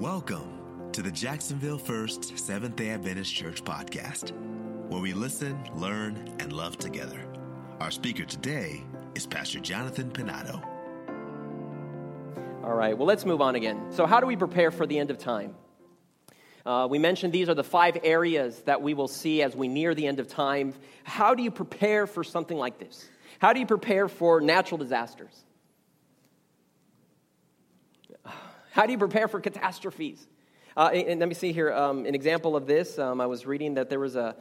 Welcome to the Jacksonville First Seventh day Adventist Church podcast, where we listen, learn, and love together. Our speaker today is Pastor Jonathan Pinado. All right, well, let's move on again. So, how do we prepare for the end of time? Uh, we mentioned these are the five areas that we will see as we near the end of time. How do you prepare for something like this? How do you prepare for natural disasters? How do you prepare for catastrophes? Uh, and, let me see here um, an example of this. Um, I was reading that there was a,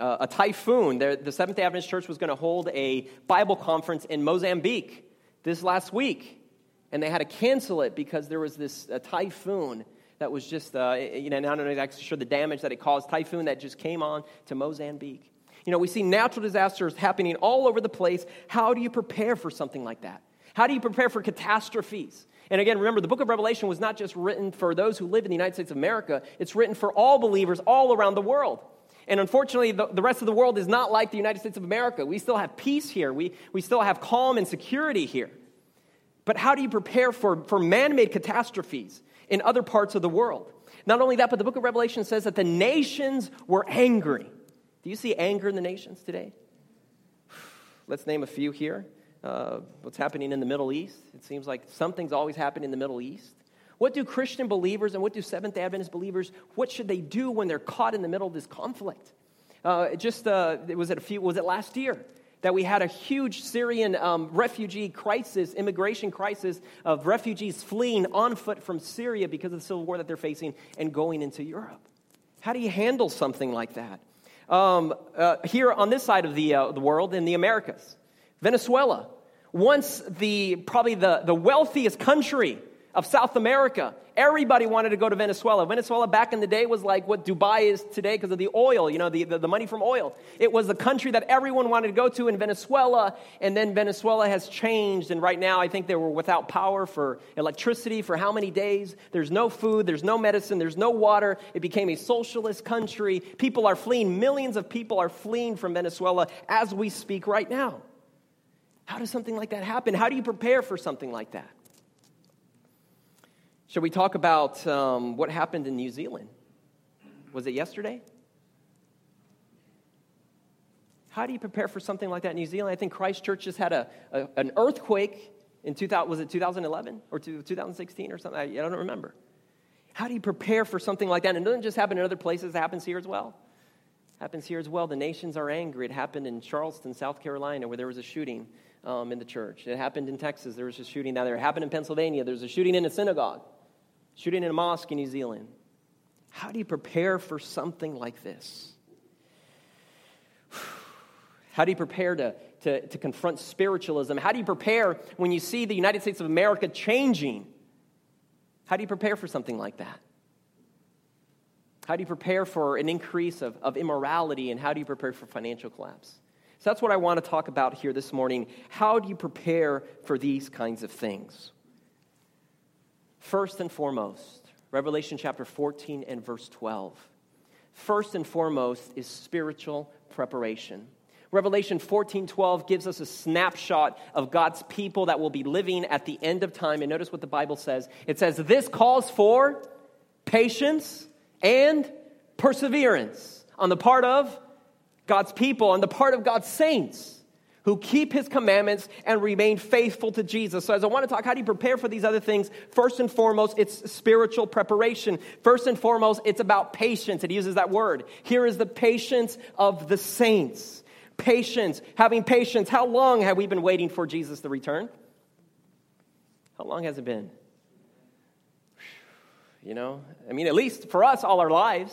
uh, a typhoon. There, the Seventh day Adventist Church was going to hold a Bible conference in Mozambique this last week, and they had to cancel it because there was this typhoon that was just, uh, you know, know exactly sure the damage that it caused. Typhoon that just came on to Mozambique. You know, we see natural disasters happening all over the place. How do you prepare for something like that? How do you prepare for catastrophes? And again, remember, the book of Revelation was not just written for those who live in the United States of America, it's written for all believers all around the world. And unfortunately, the, the rest of the world is not like the United States of America. We still have peace here, we, we still have calm and security here. But how do you prepare for, for man made catastrophes in other parts of the world? Not only that, but the book of Revelation says that the nations were angry. Do you see anger in the nations today? Let's name a few here uh, what's happening in the Middle East. It seems like something's always happening in the Middle East. What do Christian believers and what do Seventh Adventist believers, what should they do when they're caught in the middle of this conflict? Uh, just, uh, was it a few, was it last year? That we had a huge Syrian um, refugee crisis, immigration crisis of refugees fleeing on foot from Syria because of the civil war that they're facing and going into Europe. How do you handle something like that? Um, uh, here on this side of the, uh, the world, in the Americas, Venezuela, once the probably the, the wealthiest country of South America. Everybody wanted to go to Venezuela. Venezuela back in the day was like what Dubai is today because of the oil, you know, the, the, the, money from oil. It was the country that everyone wanted to go to in Venezuela, and then Venezuela has changed, and right now I think they were without power for electricity for how many days? There's no food, there's no medicine, there's no water. It became a socialist country. People are fleeing, millions of people are fleeing from Venezuela as we speak right now. How does something like that happen? How do you prepare for something like that? Shall we talk about um, what happened in New Zealand? Was it yesterday? How do you prepare for something like that in New Zealand? I think Christchurch just had a, a an earthquake in 2000, was it 2011 or 2016 or something? I, I don't remember. How do you prepare for something like that? And it doesn't just happen in other places, it happens here as well. Happens here as well. The nations are angry. It happened in Charleston, South Carolina, where there was a shooting um, in the church. It happened in Texas. There was a shooting down there. It happened in Pennsylvania. There was a shooting in a synagogue, shooting in a mosque in New Zealand. How do you prepare for something like this? How do you prepare to, to, to confront spiritualism? How do you prepare when you see the United States of America changing? How do you prepare for something like that? How do you prepare for an increase of, of immorality? And how do you prepare for financial collapse? So that's what I want to talk about here this morning. How do you prepare for these kinds of things? First and foremost, Revelation chapter 14 and verse 12. First and foremost is spiritual preparation. Revelation 14 12 gives us a snapshot of God's people that will be living at the end of time. And notice what the Bible says it says, This calls for patience and perseverance on the part of God's people on the part of God's saints who keep his commandments and remain faithful to Jesus. So, as I want to talk, how do you prepare for these other things? First and foremost, it's spiritual preparation. First and foremost, it's about patience. It uses that word. Here is the patience of the saints. Patience, having patience. How long have we been waiting for Jesus to return? How long has it been? You know, I mean, at least for us, all our lives.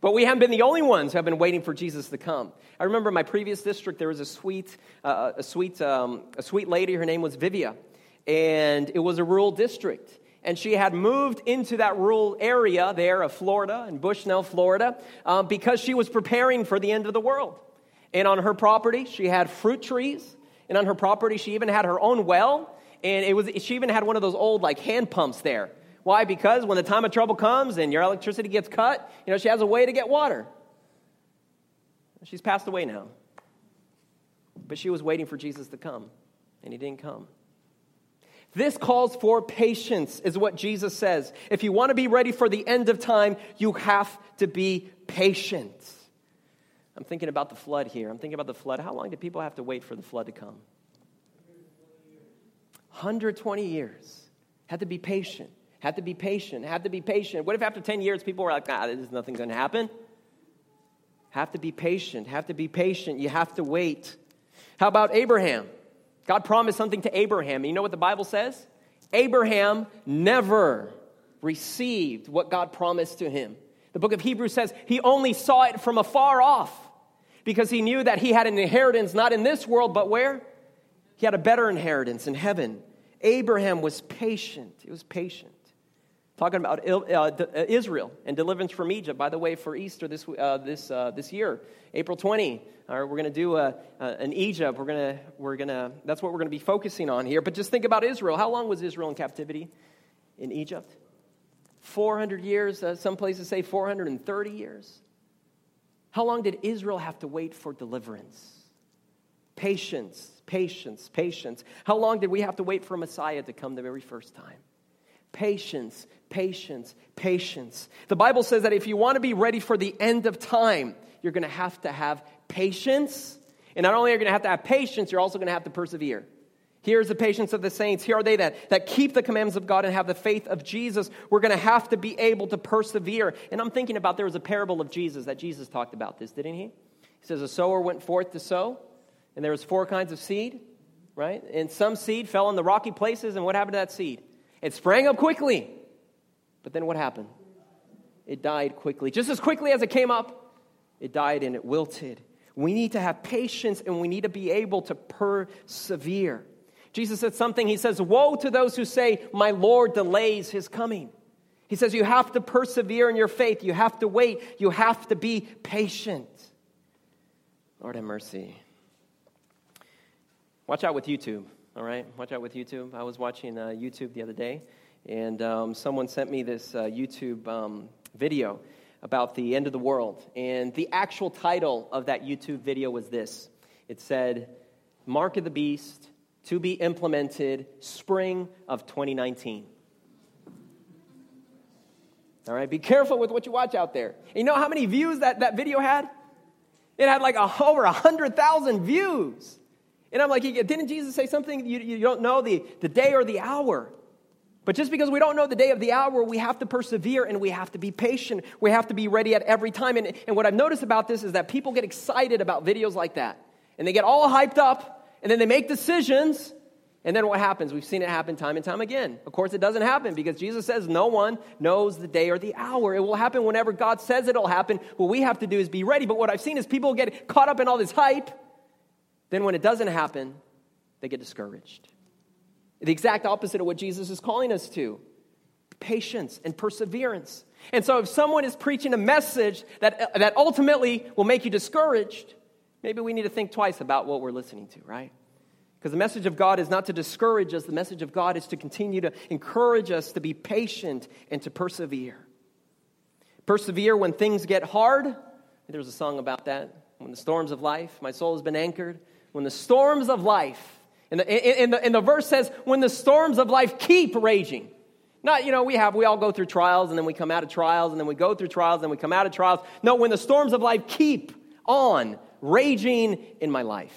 But we haven't been the only ones who have been waiting for Jesus to come. I remember in my previous district, there was a sweet, uh, a, sweet, um, a sweet lady. Her name was Vivia. And it was a rural district. And she had moved into that rural area there of Florida, in Bushnell, Florida, um, because she was preparing for the end of the world. And on her property, she had fruit trees. And on her property, she even had her own well. And it was, she even had one of those old, like, hand pumps there why? Because when the time of trouble comes and your electricity gets cut, you know, she has a way to get water. She's passed away now. But she was waiting for Jesus to come, and he didn't come. This calls for patience, is what Jesus says. If you want to be ready for the end of time, you have to be patient. I'm thinking about the flood here. I'm thinking about the flood. How long did people have to wait for the flood to come? 120 years. Had to be patient. Had to be patient. Had to be patient. What if after 10 years people were like, ah, there's nothing going to happen? Have to be patient. Have to be patient. You have to wait. How about Abraham? God promised something to Abraham. And you know what the Bible says? Abraham never received what God promised to him. The book of Hebrews says he only saw it from afar off because he knew that he had an inheritance not in this world, but where? He had a better inheritance in heaven. Abraham was patient. He was patient. Talking about uh, uh, Israel and deliverance from Egypt. By the way, for Easter this, uh, this, uh, this year, April 20, we're going to do a, an Egypt. We're going to, we're to, that's what we're going to be focusing on here. But just think about Israel. How long was Israel in captivity in Egypt? 400 years. Uh, some places say 430 years. How long did Israel have to wait for deliverance? Patience, patience, patience. How long did we have to wait for Messiah to come the very first time? Patience, patience, patience. The Bible says that if you want to be ready for the end of time, you're going to have to have patience. And not only are you going to have to have patience, you're also going to have to persevere. Here's the patience of the saints. Here are they that, that keep the commandments of God and have the faith of Jesus. We're going to have to be able to persevere. And I'm thinking about there was a parable of Jesus that Jesus talked about this, didn't he? He says, A sower went forth to sow, and there was four kinds of seed, right? And some seed fell in the rocky places, and what happened to that seed? It sprang up quickly. But then what happened? It died quickly. Just as quickly as it came up, it died and it wilted. We need to have patience and we need to be able to persevere. Jesus said something, he says, Woe to those who say, My Lord delays his coming. He says, You have to persevere in your faith. You have to wait. You have to be patient. Lord have mercy. Watch out with YouTube, all right? Watch out with YouTube. I was watching uh, YouTube the other day, and um, someone sent me this uh, YouTube um, video about the end of the world. And the actual title of that YouTube video was this it said, Mark of the Beast to be implemented spring of 2019. All right, be careful with what you watch out there. And you know how many views that, that video had? It had like a, over 100,000 views. And I'm like, didn't Jesus say something? You, you don't know the, the day or the hour. But just because we don't know the day of the hour, we have to persevere and we have to be patient. We have to be ready at every time. And, and what I've noticed about this is that people get excited about videos like that. And they get all hyped up and then they make decisions, and then what happens? We've seen it happen time and time again. Of course, it doesn't happen because Jesus says no one knows the day or the hour. It will happen whenever God says it'll happen. What we have to do is be ready. But what I've seen is people get caught up in all this hype. Then when it doesn't happen, they get discouraged. The exact opposite of what Jesus is calling us to patience and perseverance. And so, if someone is preaching a message that, that ultimately will make you discouraged, maybe we need to think twice about what we're listening to, right? Because the message of God is not to discourage us, the message of God is to continue to encourage us to be patient and to persevere. Persevere when things get hard. There's a song about that. When the storms of life, my soul has been anchored. When the storms of life, and the, in the, in the verse says, when the storms of life keep raging. Not, you know, we have, we all go through trials and then we come out of trials and then we go through trials and then we come out of trials. No, when the storms of life keep on raging in my life.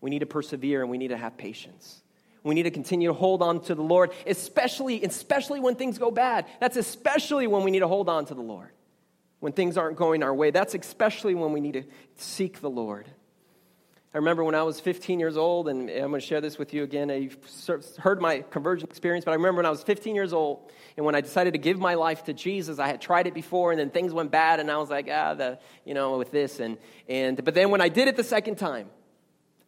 We need to persevere and we need to have patience. We need to continue to hold on to the Lord, especially, especially when things go bad. That's especially when we need to hold on to the Lord. When things aren't going our way, that's especially when we need to seek the Lord. I remember when I was 15 years old, and I'm going to share this with you again. You've heard my conversion experience, but I remember when I was 15 years old, and when I decided to give my life to Jesus, I had tried it before, and then things went bad, and I was like, ah, the, you know, with this, and and but then when I did it the second time,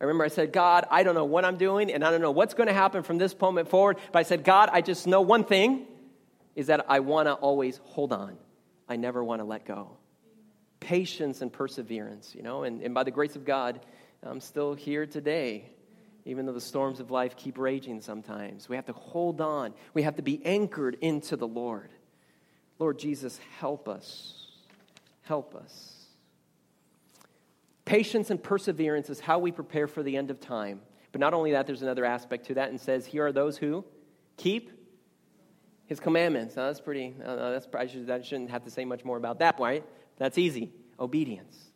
I remember I said, God, I don't know what I'm doing, and I don't know what's going to happen from this moment forward. But I said, God, I just know one thing is that I want to always hold on. I never want to let go. Patience and perseverance, you know, and, and by the grace of God, I'm still here today, even though the storms of life keep raging sometimes. We have to hold on, we have to be anchored into the Lord. Lord Jesus, help us. Help us. Patience and perseverance is how we prepare for the end of time. But not only that, there's another aspect to that and says, Here are those who keep his commandments. Now, that's pretty, uh, that's, I, should, I shouldn't have to say much more about that, right? That's easy. Obedience.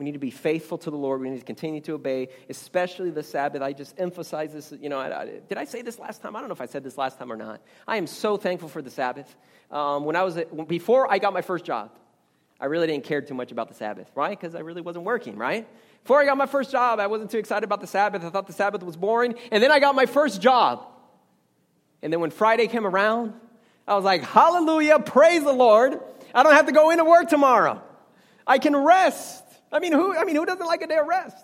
We need to be faithful to the Lord. We need to continue to obey, especially the Sabbath. I just emphasize this. You know, I, I, did I say this last time? I don't know if I said this last time or not. I am so thankful for the Sabbath. Um, when I was at, before I got my first job, I really didn't care too much about the Sabbath, right? Because I really wasn't working, right? Before I got my first job, I wasn't too excited about the Sabbath. I thought the Sabbath was boring. And then I got my first job. And then when Friday came around, I was like, hallelujah, praise the Lord. I don't have to go into work tomorrow. I can rest. I mean, who, I mean, who doesn't like a day of rest?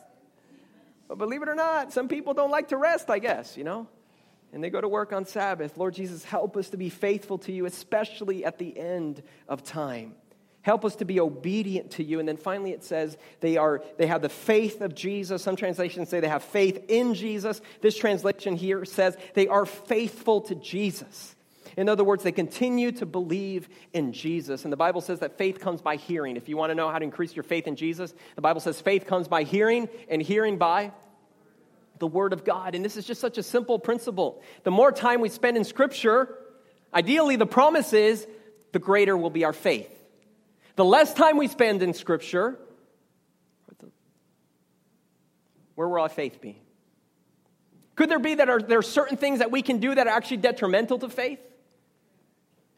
But believe it or not, some people don't like to rest, I guess, you know? And they go to work on Sabbath. Lord Jesus, help us to be faithful to you, especially at the end of time. Help us to be obedient to you. And then finally it says they are they have the faith of Jesus. Some translations say they have faith in Jesus. This translation here says they are faithful to Jesus. In other words, they continue to believe in Jesus. And the Bible says that faith comes by hearing. If you want to know how to increase your faith in Jesus, the Bible says faith comes by hearing, and hearing by the Word of God. And this is just such a simple principle. The more time we spend in Scripture, ideally, the promise is the greater will be our faith. The less time we spend in Scripture, where will our faith be? Could there be that are, there are certain things that we can do that are actually detrimental to faith?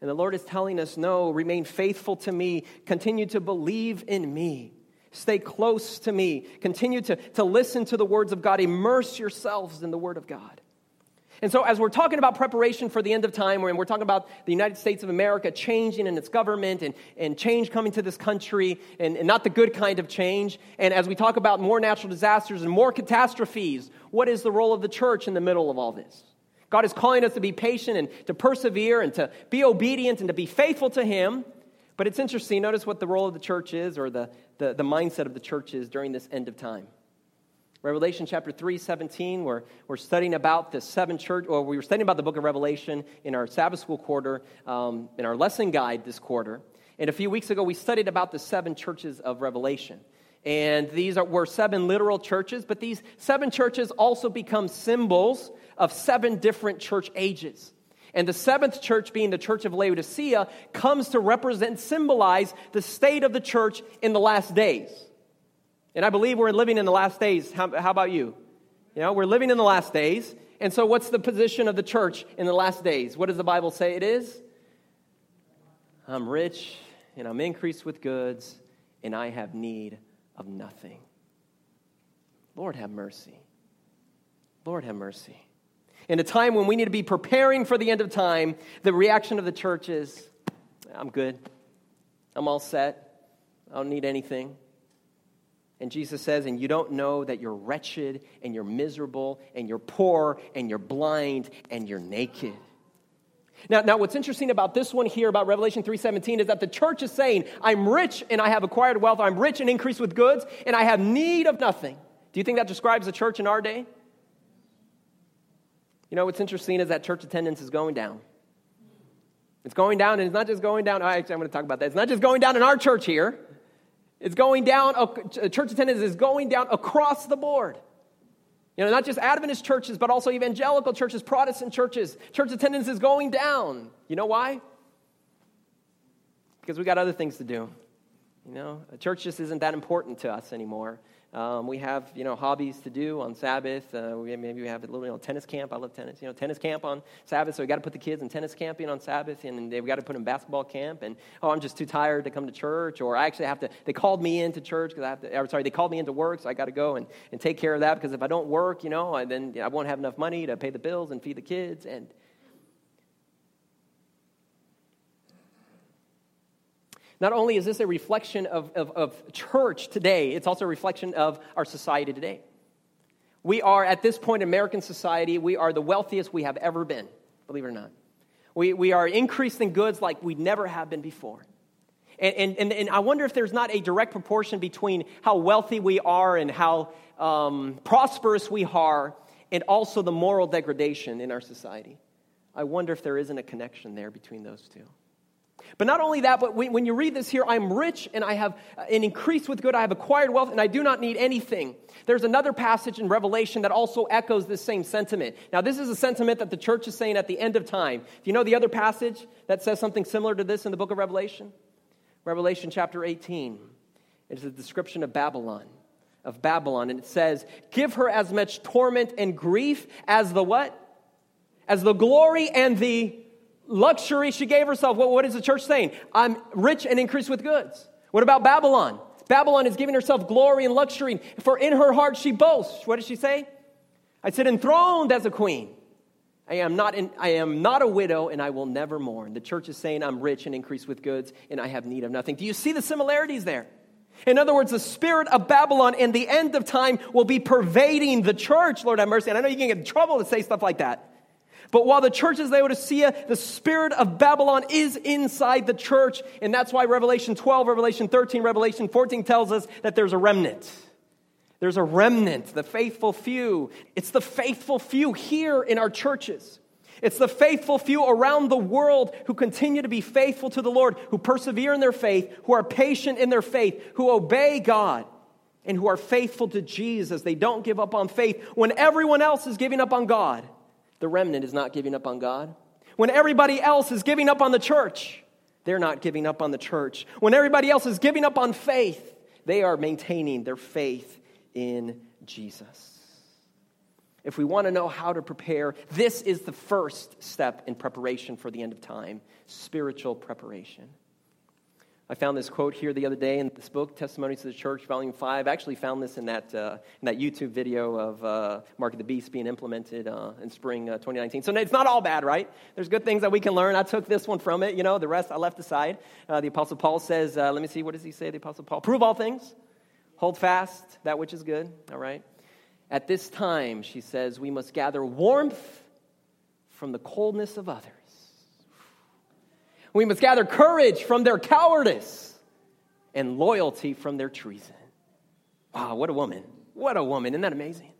And the Lord is telling us, no, remain faithful to me. Continue to believe in me. Stay close to me. Continue to, to listen to the words of God. Immerse yourselves in the Word of God. And so, as we're talking about preparation for the end of time, and we're talking about the United States of America changing in its government and, and change coming to this country, and, and not the good kind of change, and as we talk about more natural disasters and more catastrophes, what is the role of the church in the middle of all this? God is calling us to be patient and to persevere and to be obedient and to be faithful to Him. But it's interesting, notice what the role of the church is or the, the, the mindset of the church is during this end of time. Revelation chapter 3, 17, we're, we're studying about the seven church, or we were studying about the book of Revelation in our Sabbath school quarter, um, in our lesson guide this quarter. And a few weeks ago, we studied about the seven churches of Revelation. And these are, were seven literal churches, but these seven churches also become symbols of seven different church ages. And the seventh church, being the church of Laodicea, comes to represent, symbolize the state of the church in the last days. And I believe we're living in the last days. How, how about you? You know, we're living in the last days. And so, what's the position of the church in the last days? What does the Bible say it is? I'm rich and I'm increased with goods and I have need of nothing. Lord, have mercy. Lord, have mercy. In a time when we need to be preparing for the end of time, the reaction of the church is I'm good. I'm all set. I don't need anything. And Jesus says, and you don't know that you're wretched and you're miserable and you're poor and you're blind and you're naked. Now, now what's interesting about this one here about Revelation 3:17 is that the church is saying, I'm rich and I have acquired wealth, I'm rich and increased with goods, and I have need of nothing. Do you think that describes the church in our day? You know, what's interesting is that church attendance is going down. It's going down, and it's not just going down. Oh, actually, I'm going to talk about that. It's not just going down in our church here. It's going down, church attendance is going down across the board. You know, not just Adventist churches, but also evangelical churches, Protestant churches. Church attendance is going down. You know why? Because we got other things to do. You know, a church just isn't that important to us anymore. Um, we have, you know, hobbies to do on Sabbath. Uh, we, maybe we have a little you know, tennis camp. I love tennis. You know, tennis camp on Sabbath. So we got to put the kids in tennis camp camping on Sabbath, and we got to put them in basketball camp. And oh, I'm just too tired to come to church, or I actually have to. They called me into church because I have to. Or, sorry, they called me into work, so I got to go and, and take care of that because if I don't work, you know, I, then I won't have enough money to pay the bills and feed the kids. And Not only is this a reflection of, of, of church today, it's also a reflection of our society today. We are, at this point in American society, we are the wealthiest we have ever been, believe it or not. We, we are increasing goods like we never have been before. And, and, and, I wonder if there's not a direct proportion between how wealthy we are and how um, prosperous we are, and also the moral degradation in our society. I wonder if there isn't a connection there between those two. But not only that, but when, you read this here, I'm rich and I have uh, an increase with good. I have acquired wealth and I do not need anything. There's another passage in Revelation that also echoes this same sentiment. Now, this is a sentiment that the church is saying at the end of time. Do you know the other passage that says something similar to this in the book of Revelation? Revelation chapter 18. It is a description of Babylon, of Babylon, and it says, "Give her as much torment and grief as the what? As the glory and the luxury she gave herself. What, what is the church saying? I'm rich and increased with goods. What about Babylon? Babylon is giving herself glory and luxury, for in her heart she boasts. What does she say? I sit enthroned as a queen. I am, not in, I am not a widow and I will never mourn. The church is saying I'm rich and increased with goods and I have need of nothing. Do you see the similarities there? In other words, the spirit of Babylon in the end of time will be pervading the church, Lord have mercy. And I know you can get in trouble to say stuff like that. But while the church is Laodicea, the spirit of Babylon is inside the church. And that's why Revelation 12, Revelation 13, Revelation 14 tells us that there's a remnant. There's a remnant, the faithful few. It's the faithful few here in our churches. It's the faithful few around the world who continue to be faithful to the Lord, who persevere in their faith, who are patient in their faith, who obey God, and who are faithful to Jesus. They don't give up on faith when everyone else is giving up on God. The remnant is not giving up on God. When everybody else is giving up on the church, they're not giving up on the church. When everybody else is giving up on faith, they are maintaining their faith in Jesus. If we want to know how to prepare, this is the first step in preparation for the end of time spiritual preparation. I found this quote here the other day in this book, Testimonies to the Church, Volume 5. I actually found this in that, uh, in that YouTube video of uh, Mark of the Beast being implemented uh, in spring uh, 2019. So it's not all bad, right? There's good things that we can learn. I took this one from it. You know, the rest I left aside. Uh, the Apostle Paul says, uh, let me see, what does he say, the Apostle Paul? Prove all things, hold fast that which is good, all right? At this time, she says, we must gather warmth from the coldness of others we must gather courage from their cowardice and loyalty from their treason. Wow, what a woman. What a woman. Isn't that amazing?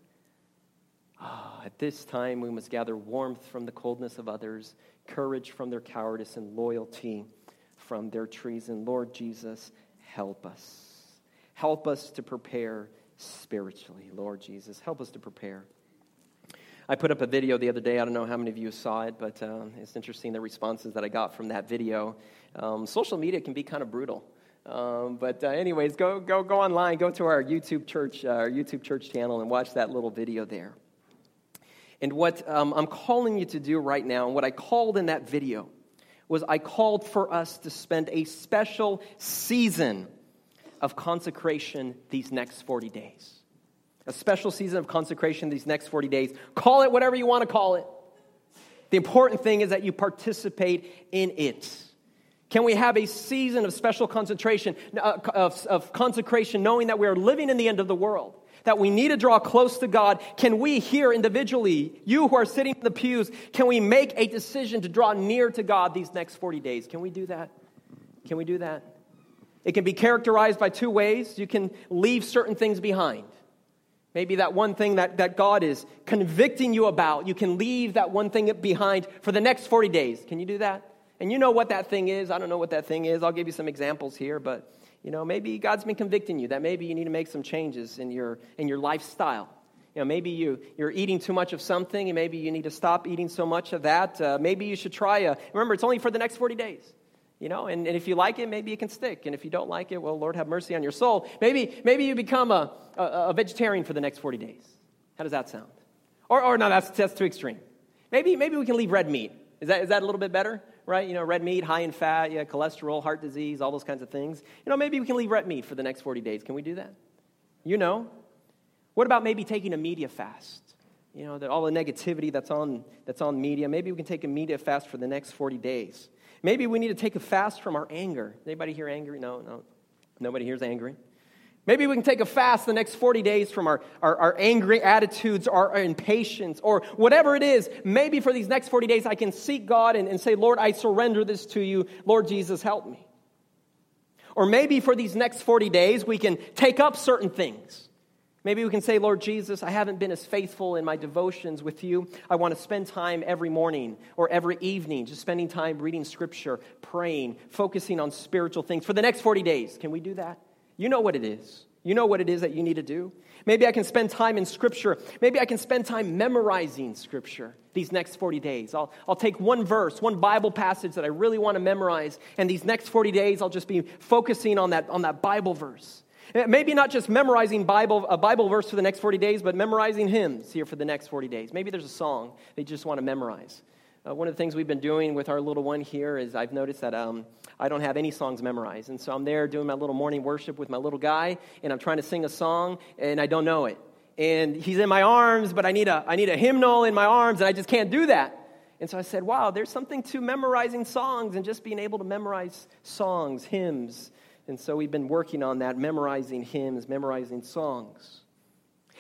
Ah, at this time, we must gather warmth from the coldness of others, courage from their cowardice, and loyalty from their treason. Lord Jesus, help us. Help us to prepare spiritually, Lord Jesus. Help us to prepare. I put up a video the other day. I don't know how many of you saw it, but uh, it's interesting the responses that I got from that video. Um, social media can be kind of brutal. Um, but uh, anyways, go, go, go online, go to our YouTube church, uh, our YouTube church channel and watch that little video there. And what um, I'm calling you to do right now, and what I called in that video, was I called for us to spend a special season of consecration these next 40 days a special season of consecration these next 40 days. Call it whatever you want to call it. The important thing is that you participate in it. Can we have a season of special concentration, uh, of, of consecration, knowing that we are living in the end of the world? That we need to draw close to God. Can we here individually, you who are sitting in the pews, can we make a decision to draw near to God these next 40 days? Can we do that? Can we do that? It can be characterized by two ways. You can leave certain things behind. Maybe that one thing that, that God is convicting you about, you can leave that one thing behind for the next 40 days. Can you do that? And you know what that thing is. I don't know what that thing is. I'll give you some examples here, but you know, maybe God's been convicting you that maybe you need to make some changes in your in your lifestyle. You know, maybe you, you're eating too much of something, and maybe you need to stop eating so much of that. Uh, maybe you should try a, remember, it's only for the next 40 days. You know, and, and if you like it, maybe it can stick. And if you don't like it, well, Lord have mercy on your soul. Maybe, maybe you become a, a, a vegetarian for the next 40 days. How does that sound? Or, or no, that's, that's too extreme. Maybe, maybe we can leave red meat. Is that, is that a little bit better? Right? You know, red meat, high in fat, yeah, cholesterol, heart disease, all those kinds of things. You know, maybe we can leave red meat for the next 40 days. Can we do that? You know. What about maybe taking a media fast? You know, that all the negativity that's on, that's on media, maybe we can take a media fast for the next 40 days. Maybe we need to take a fast from our anger. Anybody here angry? No, no. Nobody here's angry. Maybe we can take a fast the next 40 days from our, our, our, angry attitudes, our, our impatience, or whatever it is. Maybe for these next 40 days, I can seek God and, and say, Lord, I surrender this to you. Lord Jesus, help me. Or maybe for these next 40 days, we can take up certain things. Maybe we can say, Lord Jesus, I haven't been as faithful in my devotions with you. I want to spend time every morning or every evening, just spending time reading scripture, praying, focusing on spiritual things for the next 40 days. Can we do that? You know what it is. You know what it is that you need to do. Maybe I can spend time in Scripture. Maybe I can spend time memorizing Scripture these next 40 days. I'll, I'll take one verse, one Bible passage that I really want to memorize, and these next 40 days I'll just be focusing on that, on that Bible verse. Eh, maybe not just memorizing Bible, a Bible verse for the next 40 days, but memorizing hymns here for the next 40 days. Maybe there's a song they just want to memorize. Uh, one of the things we've been doing with our little one here is I've noticed that um, I don't have any songs memorized. And so I'm there doing my little morning worship with my little guy, and I'm trying to sing a song, and I don't know it. And he's in my arms, but I need a, I need a hymnal in my arms, and I just can't do that. And so I said, wow, there's something to memorizing songs and just being able to memorize songs, hymns. And so we've been working on that, memorizing hymns, memorizing songs.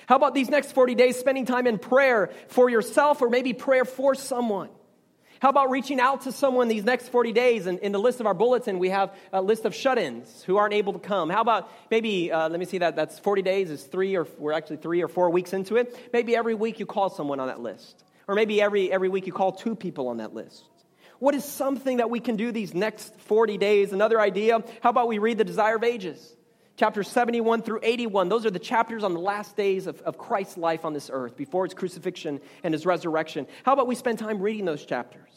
How about these next 40 days spending time in prayer for yourself or maybe prayer for someone? How about reaching out to someone these next 40 days? And in the list of our bulletin, we have a list of shut ins who aren't able to come. How about maybe, uh, let me see that, that's 40 days, is three or, we're actually three or four weeks into it. Maybe every week you call someone on that list. Or maybe every, every week you call two people on that list. What is something that we can do these next 40 days? Another idea, how about we read the Desire of Ages? chapters 71 through 81. Those are the chapters on the last days of, of Christ's life on this earth, before his crucifixion and his resurrection. How about we spend time reading those chapters?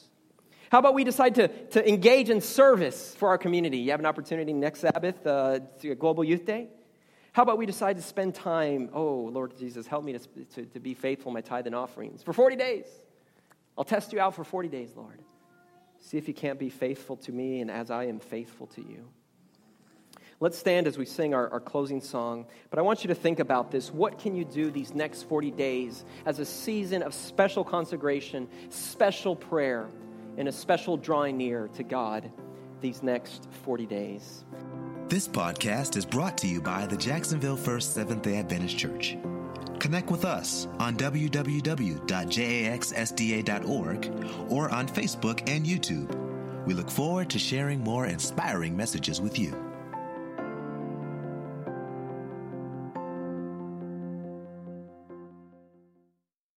How about we decide to, to engage in service for our community? You have an opportunity next Sabbath, uh, Global Youth Day. How about we decide to spend time, oh, Lord Jesus, help me to, to, to be faithful in my tithe and offerings for 40 days. I'll test you out for 40 days, Lord. See if you can't be faithful to me and as I am faithful to you. Let's stand as we sing our, our closing song. But I want you to think about this. What can you do these next 40 days as a season of special consecration, special prayer, and a special drawing near to God these next 40 days? This podcast is brought to you by the Jacksonville First Seventh day Adventist Church. Connect with us on www.jaxsda.org or on Facebook and YouTube. We look forward to sharing more inspiring messages with you.